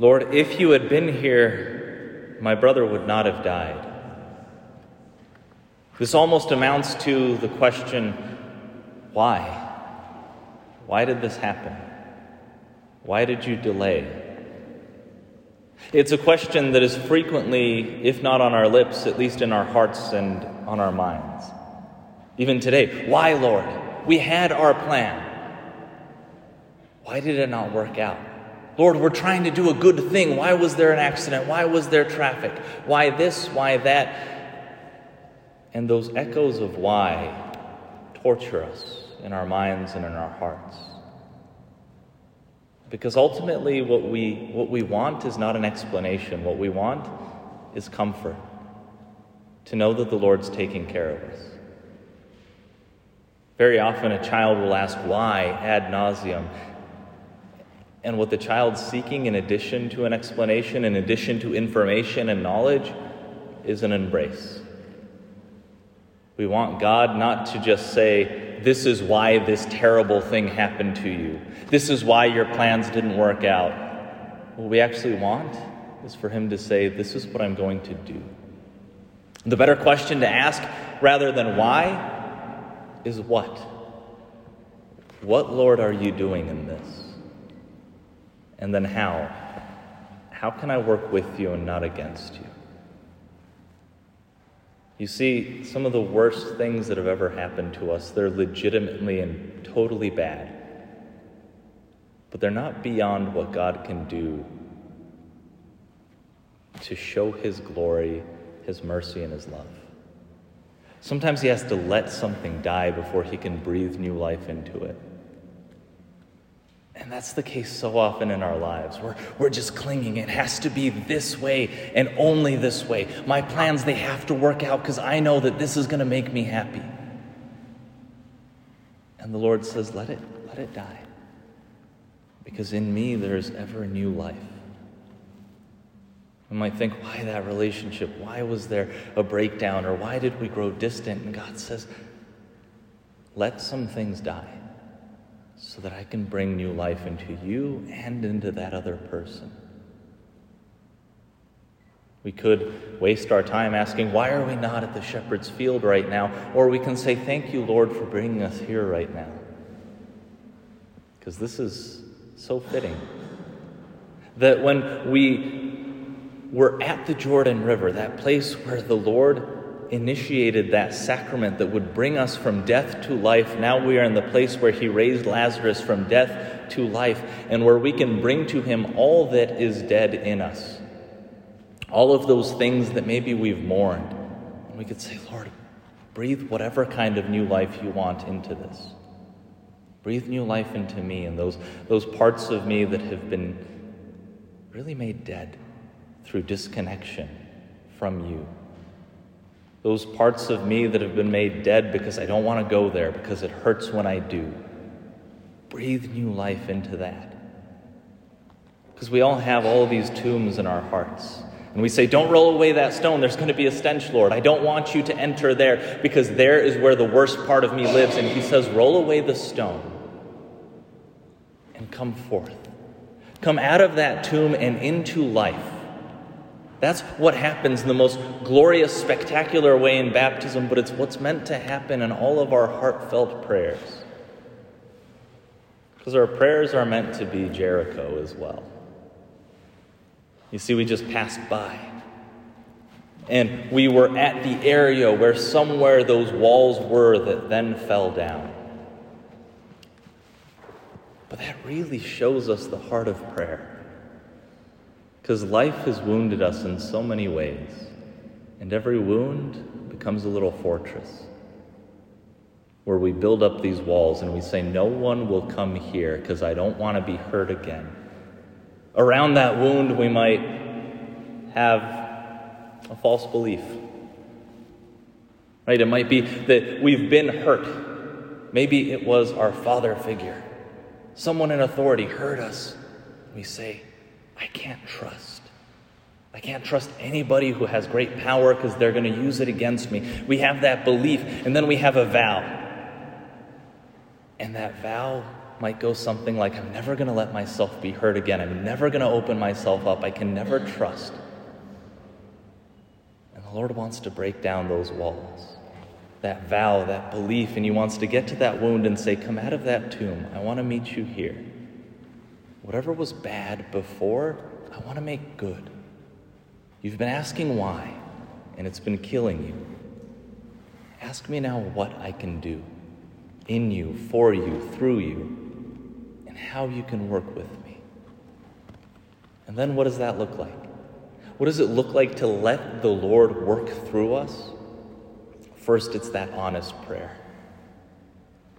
Lord, if you had been here, my brother would not have died. This almost amounts to the question why? Why did this happen? Why did you delay? It's a question that is frequently, if not on our lips, at least in our hearts and on our minds. Even today, why, Lord? We had our plan. Why did it not work out? Lord, we're trying to do a good thing. Why was there an accident? Why was there traffic? Why this? Why that? And those echoes of why torture us in our minds and in our hearts. Because ultimately, what we, what we want is not an explanation. What we want is comfort to know that the Lord's taking care of us. Very often, a child will ask why ad nauseum. And what the child's seeking, in addition to an explanation, in addition to information and knowledge, is an embrace. We want God not to just say, This is why this terrible thing happened to you. This is why your plans didn't work out. What we actually want is for Him to say, This is what I'm going to do. The better question to ask, rather than why, is what? What, Lord, are you doing in this? And then how? How can I work with you and not against you? You see, some of the worst things that have ever happened to us, they're legitimately and totally bad. But they're not beyond what God can do to show His glory, His mercy, and His love. Sometimes He has to let something die before He can breathe new life into it. And that's the case so often in our lives. We're, we're just clinging. It has to be this way and only this way. My plans, they have to work out because I know that this is going to make me happy. And the Lord says, let it, let it die. Because in me there is ever a new life. We might think, why that relationship? Why was there a breakdown? Or why did we grow distant? And God says, let some things die so that I can bring new life into you and into that other person. We could waste our time asking, why are we not at the shepherd's field right now? Or we can say, thank you, Lord, for bringing us here right now. Because this is so fitting. That when we were at the Jordan River, that place where the Lord initiated that sacrament that would bring us from death to life, now we are in the place where He raised Lazarus from death to life, and where we can bring to Him all that is dead in us. All of those things that maybe we've mourned. And we could say, Lord, breathe whatever kind of new life you want into this. Breathe new life into me and those, those parts of me that have been really made dead through disconnection from you. Those parts of me that have been made dead because I don't want to go there, because it hurts when I do. Breathe new life into that. Because we all have all these tombs in our hearts. And we say, Don't roll away that stone. There's going to be a stench, Lord. I don't want you to enter there because there is where the worst part of me lives. And He says, Roll away the stone and come forth. Come out of that tomb and into life. That's what happens in the most glorious, spectacular way in baptism, but it's what's meant to happen in all of our heartfelt prayers. Because our prayers are meant to be Jericho as well. You see, we just passed by. And we were at the area where somewhere those walls were that then fell down. But that really shows us the heart of prayer. Because life has wounded us in so many ways, and every wound becomes a little fortress where we build up these walls and we say, No one will come here because I don't want to be hurt again. Around that wound, we might have a false belief. Right? It might be that we've been hurt. Maybe it was our father figure. Someone in authority hurt us. We say, I can't trust. I can't trust anybody who has great power because they're going to use it against me. We have that belief, and then we have a vow. And that vow might go something like I'm never going to let myself be hurt again. I'm never going to open myself up. I can never trust. And the Lord wants to break down those walls, that vow, that belief, and He wants to get to that wound and say, Come out of that tomb. I want to meet you here. Whatever was bad before, I want to make good. You've been asking why, and it's been killing you. Ask me now what I can do in you, for you, through you, and how you can work with me. And then what does that look like? What does it look like to let the Lord work through us? First, it's that honest prayer.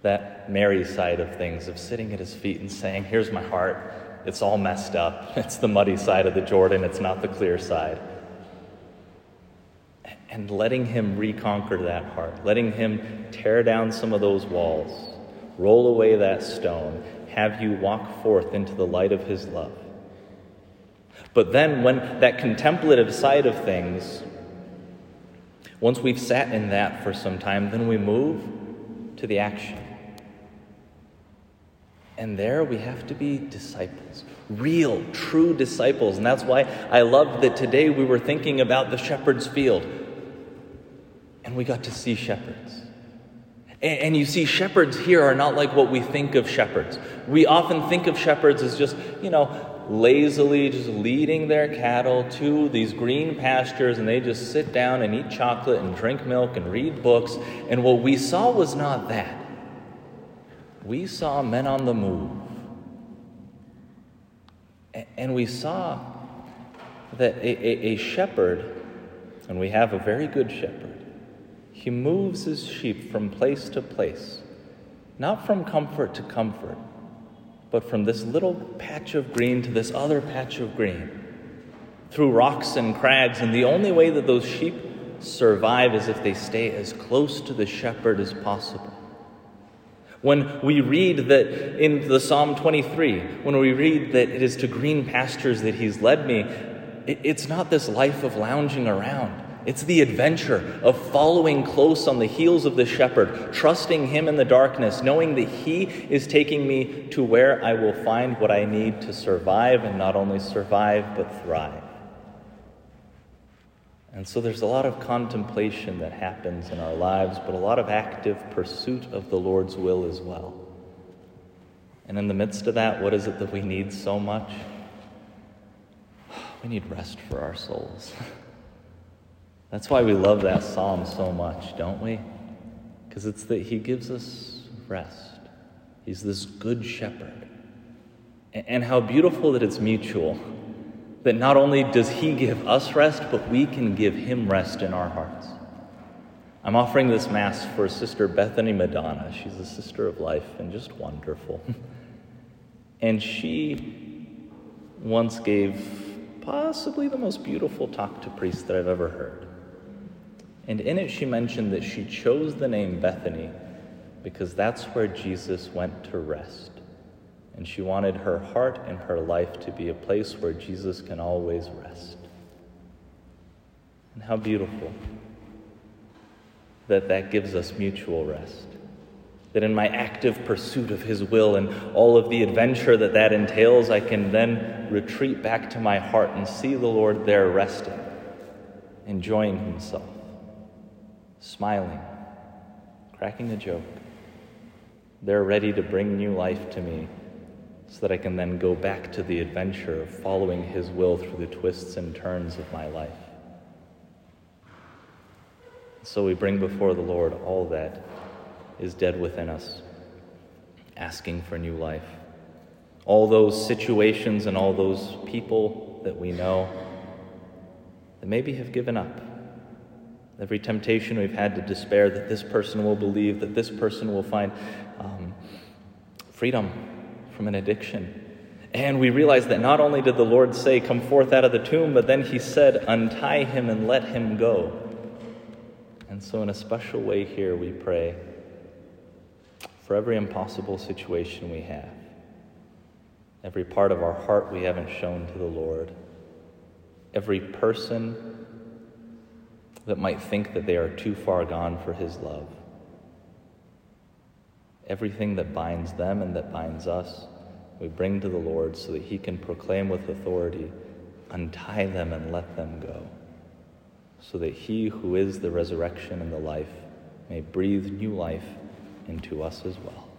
That Mary side of things, of sitting at his feet and saying, Here's my heart. It's all messed up. It's the muddy side of the Jordan, it's not the clear side and letting Him reconquer that heart, letting Him tear down some of those walls, roll away that stone, have you walk forth into the light of His love. But then, when that contemplative side of things, once we've sat in that for some time, then we move to the action. And there we have to be disciples, real, true disciples. And that's why I love that today we were thinking about the shepherd's field and we got to see shepherds. And, you see, shepherds here are not like what we think of shepherds. We often think of shepherds as just, you know, lazily just leading their cattle to these green pastures and they just sit down and eat chocolate and drink milk and read books. And what we saw was not that. We saw men on the move. And we saw that a, a, a shepherd, and we have a very good shepherd, he moves his sheep from place to place, not from comfort to comfort, but from this little patch of green to this other patch of green, through rocks and crags. And the only way that those sheep survive is if they stay as close to the shepherd as possible. When we read that in the Psalm 23, when we read that it is to green pastures that he's led me, it's not this life of lounging around. It's the adventure of following close on the heels of the shepherd, trusting him in the darkness, knowing that he is taking me to where I will find what I need to survive and not only survive, but thrive. And so there's a lot of contemplation that happens in our lives, but a lot of active pursuit of the Lord's will as well. And in the midst of that, what is it that we need so much? We need rest for our souls. That's why we love that psalm so much, don't we? Because it's that he gives us rest. He's this good shepherd. And how beautiful that it's mutual. That not only does he give us rest, but we can give him rest in our hearts. I'm offering this Mass for Sister Bethany Madonna. She's a sister of life and just wonderful. and she once gave possibly the most beautiful talk to priests that I've ever heard. And in it, she mentioned that she chose the name Bethany because that's where Jesus went to rest. And she wanted her heart and her life to be a place where Jesus can always rest. And how beautiful that that gives us mutual rest. That in my active pursuit of His will and all of the adventure that that entails, I can then retreat back to my heart and see the Lord there resting, enjoying Himself smiling, cracking a joke. They're ready to bring new life to me so that I can then go back to the adventure of following His will through the twists and turns of my life. So we bring before the Lord all that is dead within us, asking for new life. All those situations and all those people that we know that maybe have given up Every temptation we've had to despair that this person will believe, that this person will find um, freedom from an addiction. And we realize that not only did the Lord say, Come forth out of the tomb, but then He said, Untie him and let him go. And so, in a special way, here we pray for every impossible situation we have, every part of our heart we haven't shown to the Lord, every person that might think that they are too far gone for his love. Everything that binds them and that binds us, we bring to the Lord so that He can proclaim with authority, untie them and let them go, so that He who is the resurrection and the life may breathe new life into us as well.